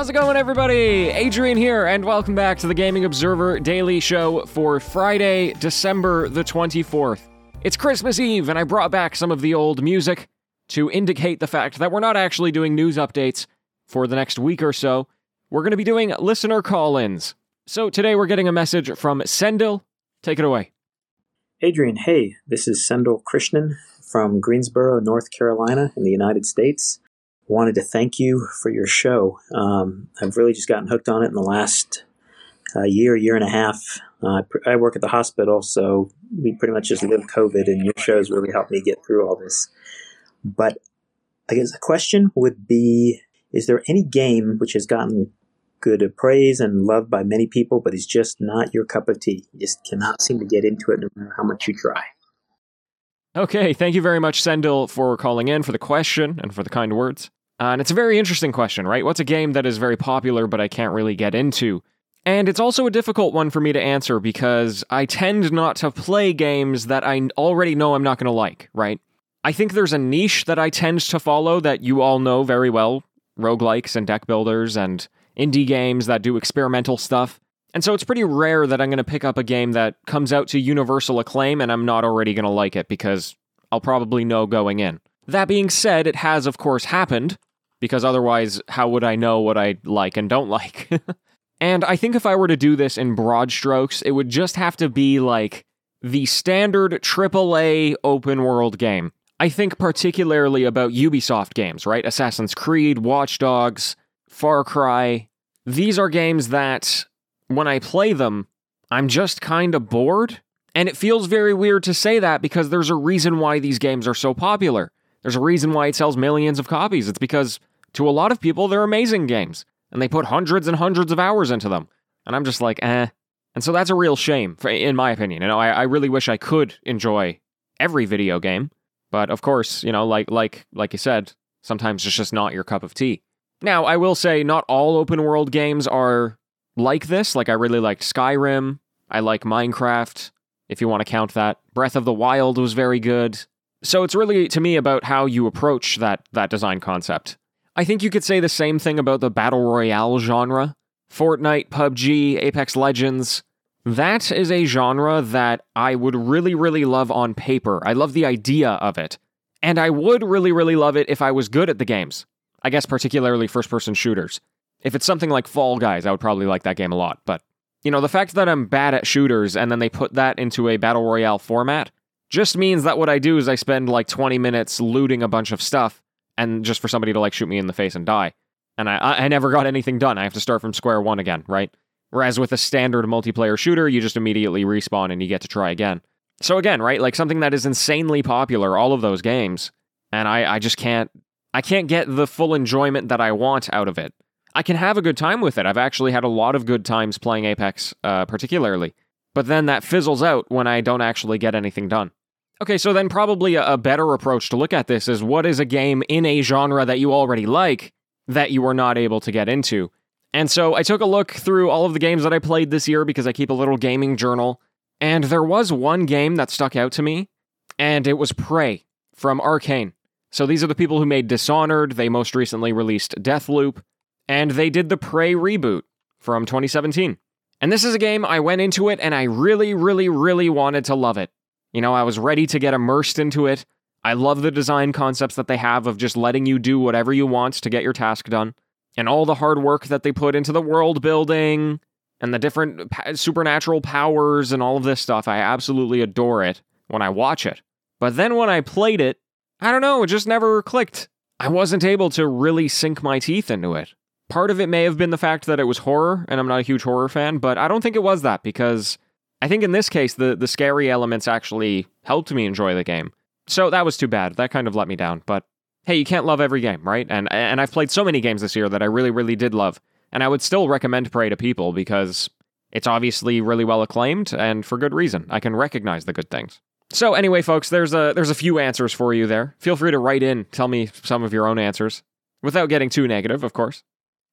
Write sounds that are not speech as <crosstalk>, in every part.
How's it going, everybody? Adrian here, and welcome back to the Gaming Observer Daily Show for Friday, December the 24th. It's Christmas Eve, and I brought back some of the old music to indicate the fact that we're not actually doing news updates for the next week or so. We're going to be doing listener call ins. So today we're getting a message from Sendil. Take it away. Adrian, hey, this is Sendil Krishnan from Greensboro, North Carolina, in the United States wanted to thank you for your show. Um, I've really just gotten hooked on it in the last uh, year, year and a half. Uh, I work at the hospital, so we pretty much just live COVID, and your shows really helped me get through all this. But I guess the question would be Is there any game which has gotten good praise and loved by many people, but is just not your cup of tea? You just cannot seem to get into it no matter how much you try. Okay, thank you very much, Sendil, for calling in, for the question, and for the kind words. Uh, and it's a very interesting question, right? What's a game that is very popular but I can't really get into? And it's also a difficult one for me to answer because I tend not to play games that I already know I'm not going to like, right? I think there's a niche that I tend to follow that you all know very well roguelikes and deck builders and indie games that do experimental stuff. And so it's pretty rare that I'm going to pick up a game that comes out to universal acclaim and I'm not already going to like it because I'll probably know going in. That being said, it has, of course, happened because otherwise, how would I know what I like and don't <laughs> like? and I think if I were to do this in broad strokes, it would just have to be like the standard AAA open world game. I think particularly about Ubisoft games, right? Assassin's Creed, Watch Dogs, Far Cry. These are games that, when I play them, I'm just kind of bored. And it feels very weird to say that because there's a reason why these games are so popular. There's a reason why it sells millions of copies. It's because to a lot of people, they're amazing games, and they put hundreds and hundreds of hours into them. And I'm just like, eh. And so that's a real shame, in my opinion. You know, I, I really wish I could enjoy every video game, but of course, you know, like like like you said, sometimes it's just not your cup of tea. Now, I will say, not all open world games are like this. Like, I really liked Skyrim. I like Minecraft, if you want to count that. Breath of the Wild was very good. So it's really to me about how you approach that that design concept. I think you could say the same thing about the battle royale genre. Fortnite, PUBG, Apex Legends. That is a genre that I would really, really love on paper. I love the idea of it. And I would really, really love it if I was good at the games. I guess, particularly first person shooters. If it's something like Fall Guys, I would probably like that game a lot. But, you know, the fact that I'm bad at shooters and then they put that into a battle royale format just means that what I do is I spend like 20 minutes looting a bunch of stuff and just for somebody to like shoot me in the face and die. And I, I never got anything done. I have to start from square one again, right? Whereas with a standard multiplayer shooter, you just immediately respawn and you get to try again. So again, right, like something that is insanely popular, all of those games, and I, I just can't I can't get the full enjoyment that I want out of it. I can have a good time with it. I've actually had a lot of good times playing Apex, uh, particularly. But then that fizzles out when I don't actually get anything done. Okay, so then probably a, better approach to look at this is what is a game in a genre that you already like that you were not able to get into? And so I took a look through all of the games that I played this year because I keep a little gaming journal, and there was one game that stuck out to me, and it was Prey from Arkane. So these are the people who made Dishonored, they most recently released Deathloop, and they did the Prey reboot from 2017. And this is a game I went into it and I really, really, really wanted to love it. You know, I was ready to get immersed into it. I love the design concepts that they have of just letting you do whatever you want to get your task done, and all the hard work that they put into the world building and the different supernatural powers and all of this stuff. I absolutely adore it when I watch it. But then when I played it, I don't know, it just never clicked. I wasn't able to really sink my teeth into it. Part of it may have been the fact that it was horror, and I'm not a huge horror fan, but I don't think it was that because I think in this case, the, the scary elements actually helped me enjoy the game. So that was too bad. That kind of let me down. But hey, you can't love every game, right? And and I've played so many games this year that I really, really did love. And I would still recommend Prey to people because it's obviously really well acclaimed and for good reason. I can recognize the good things. So anyway, folks, there's a there's a few answers for you there. Feel free to write in, tell me some of your own answers, without getting too negative, of course.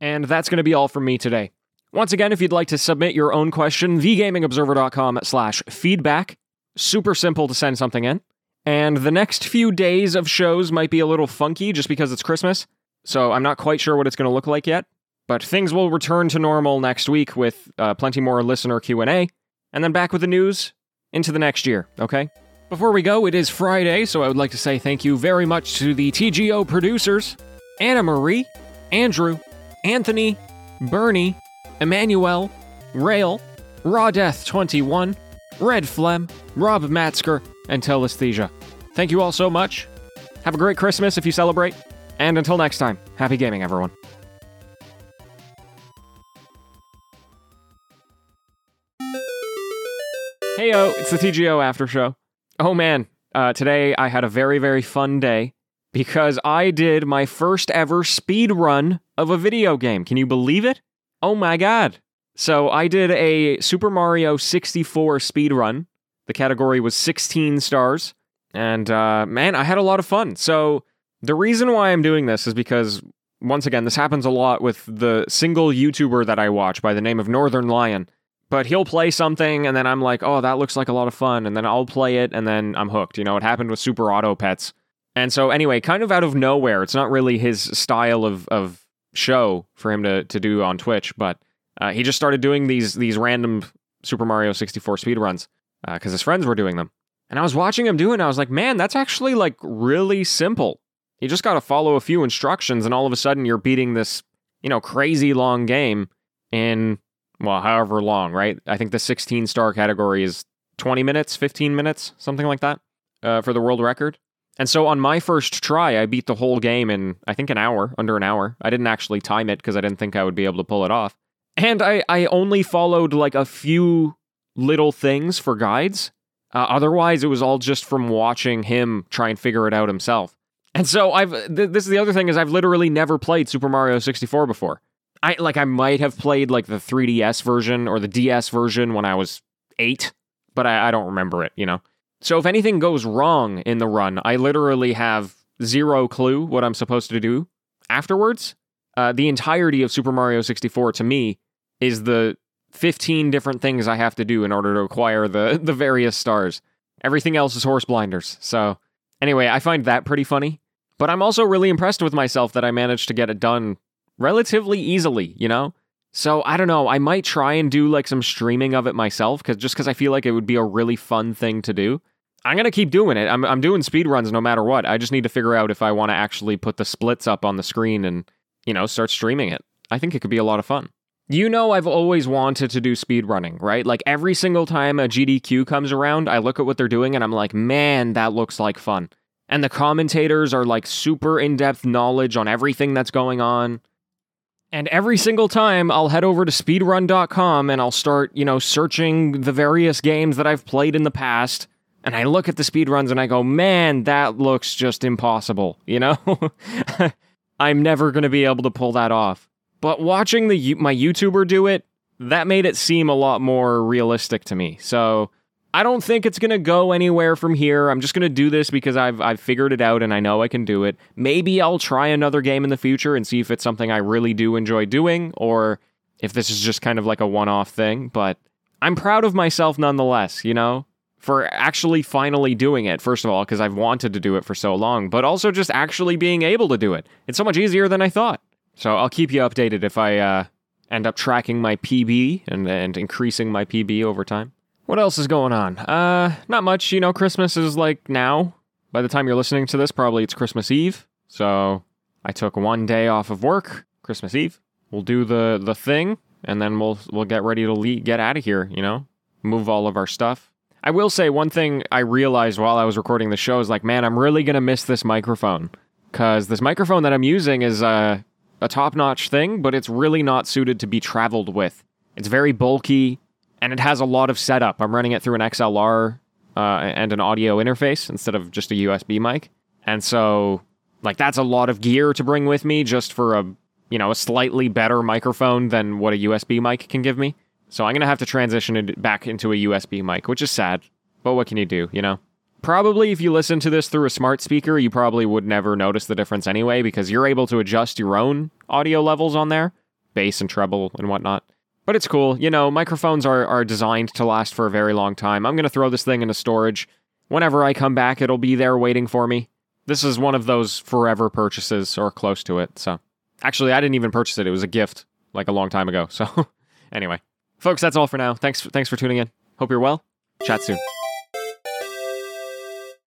And that's going to be all from me today. Once again, if you'd like to submit your own question, thegamingobserver.com slash feedback. Super simple to send something in. And the next few days of shows might be a little funky just because it's Christmas. So I'm not quite sure what it's going to look like yet. But things will return to normal next week with uh, plenty more listener Q&A and then back with the news into the next year, okay? Before we go, it is Friday, so I would like to say thank you very much to the TGO producers, Anna Marie, Andrew, Anthony, Burny, Emanuel, Raeyl, Raw Death 21, Red Phlegm, Rob Matzker, and Telesthesia. Thank you all so much. Have a great Christmas if you celebrate. And until next time, happy gaming, everyone. Heyo, it's the TGO After Show. Oh man, uh, today I had a very, very fun day because I did my first ever speed run of a video game. Can you believe it? Oh my god. So I did a Super Mario 64 speed run. The category was 16 stars. And uh, man, I had a lot of fun. So the reason why I'm doing this is because, once again, this happens a lot with the single YouTuber that I watch by the name of Northern Lion but he'll play something and then I'm like, oh, that looks like a lot of fun. And then I'll play it and then I'm hooked. You know, it happened with Super Auto Pets. And so, anyway, kind of out of nowhere, it's not really his style of, of show for him to, to do on Twitch, but uh, he just started doing these, these random Super Mario 64 speedruns because uh, his friends were doing them. And I was watching him do it and I was like, man, that's actually like really simple. You just got to follow a few instructions and all of a sudden you're beating this, you know, crazy long game in well, however long, right? I think the 16 star category is 20 minutes, 15 minutes, something like that uh, for the world record. And so on my first try, I beat the whole game in, I think, an hour, under an hour. I didn't actually time it because I didn't think I would be able to pull it off. And I, I only followed like a few little things for guides. Uh, otherwise, it was all just from watching him try and figure it out himself. And so I've th- this is the other thing is I've literally never played Super Mario 64 before. I like I might have played like the 3DS version or the DS version when I was eight, but I, I don't remember it, you know. So if anything goes wrong in the run, I literally have zero clue what I'm supposed to do afterwards. Uh, the entirety of Super Mario 64 to me is the 15 different things I have to do in order to acquire the <laughs> the various stars. Everything else is horse blinders. So anyway, I find that pretty funny. But I'm also really impressed with myself that I managed to get it done relatively easily, you know? So I don't know, I might try and do like some streaming of it myself cuz just cuz I feel like it would be a really fun thing to do. I'm to keep doing it. I'm I'm doing speed runs no matter what. I just need to figure out if I want to actually put the splits up on the screen and, you know, start streaming it. I think it could be a lot of fun. You know, I've always wanted to do speed running, right? Like every single time a GDQ comes around, I look at what they're doing and I'm like, man, that looks like fun. And the commentators are like super in depth knowledge on everything that's going on. And every single time I'll head over to speedrun.com and I'll start, you know, searching the various games that I've played in the past. And I look at the speedruns and I go, man, that looks just impossible, you know? <laughs> I'm never going to be able to pull that off. But watching the my YouTuber do it, that made it seem a lot more realistic to me. So I don't think it's going to go anywhere from here. I'm just going to do this because I've I've figured it out and I know I can do it. Maybe I'll try another game in the future and see if it's something I really do enjoy doing or if this is just kind of like a one-off thing, but I'm proud of myself nonetheless, you know, for actually finally doing it. First of all, because I've wanted to do it for so long, but also just actually being able to do it. It's so much easier than I thought. So I'll keep you updated if I uh, end up tracking my PB and, and increasing my PB over time. What else is going on? Uh, not much. You know, Christmas is like now. By the time you're listening to this, probably it's Christmas Eve. So I took one day off of work, Christmas Eve. We'll do the the thing, and then we'll we'll get ready to le- get out of here. You know, move all of our stuff. I will say one thing I realized while I was recording the show is like, man, I'm really gonna miss this microphone because this microphone that I'm using is uh, a top notch thing, but it's really not suited to be traveled with. It's very bulky and it has a lot of setup. I'm running it through an XLR uh, and an audio interface instead of just a USB mic, and so like that's a lot of gear to bring with me just for a you know a slightly better microphone than what a USB mic can give me. So I'm gonna have to transition it back into a USB mic, which is sad, but what can you do? You know. Probably if you listen to this through a smart speaker, you probably would never notice the difference anyway because you're able to adjust your own audio levels on there, bass and treble and whatnot. But it's cool. You know, microphones are, are designed to last for a very long time. I'm going to throw this thing into storage. Whenever I come back, it'll be there waiting for me. This is one of those forever purchases or close to it. So, actually, I didn't even purchase it. It was a gift like a long time ago. <laughs> So, anyway, folks, that's all for now. Thanks, thanks for tuning in. Hope you're well. Chat soon.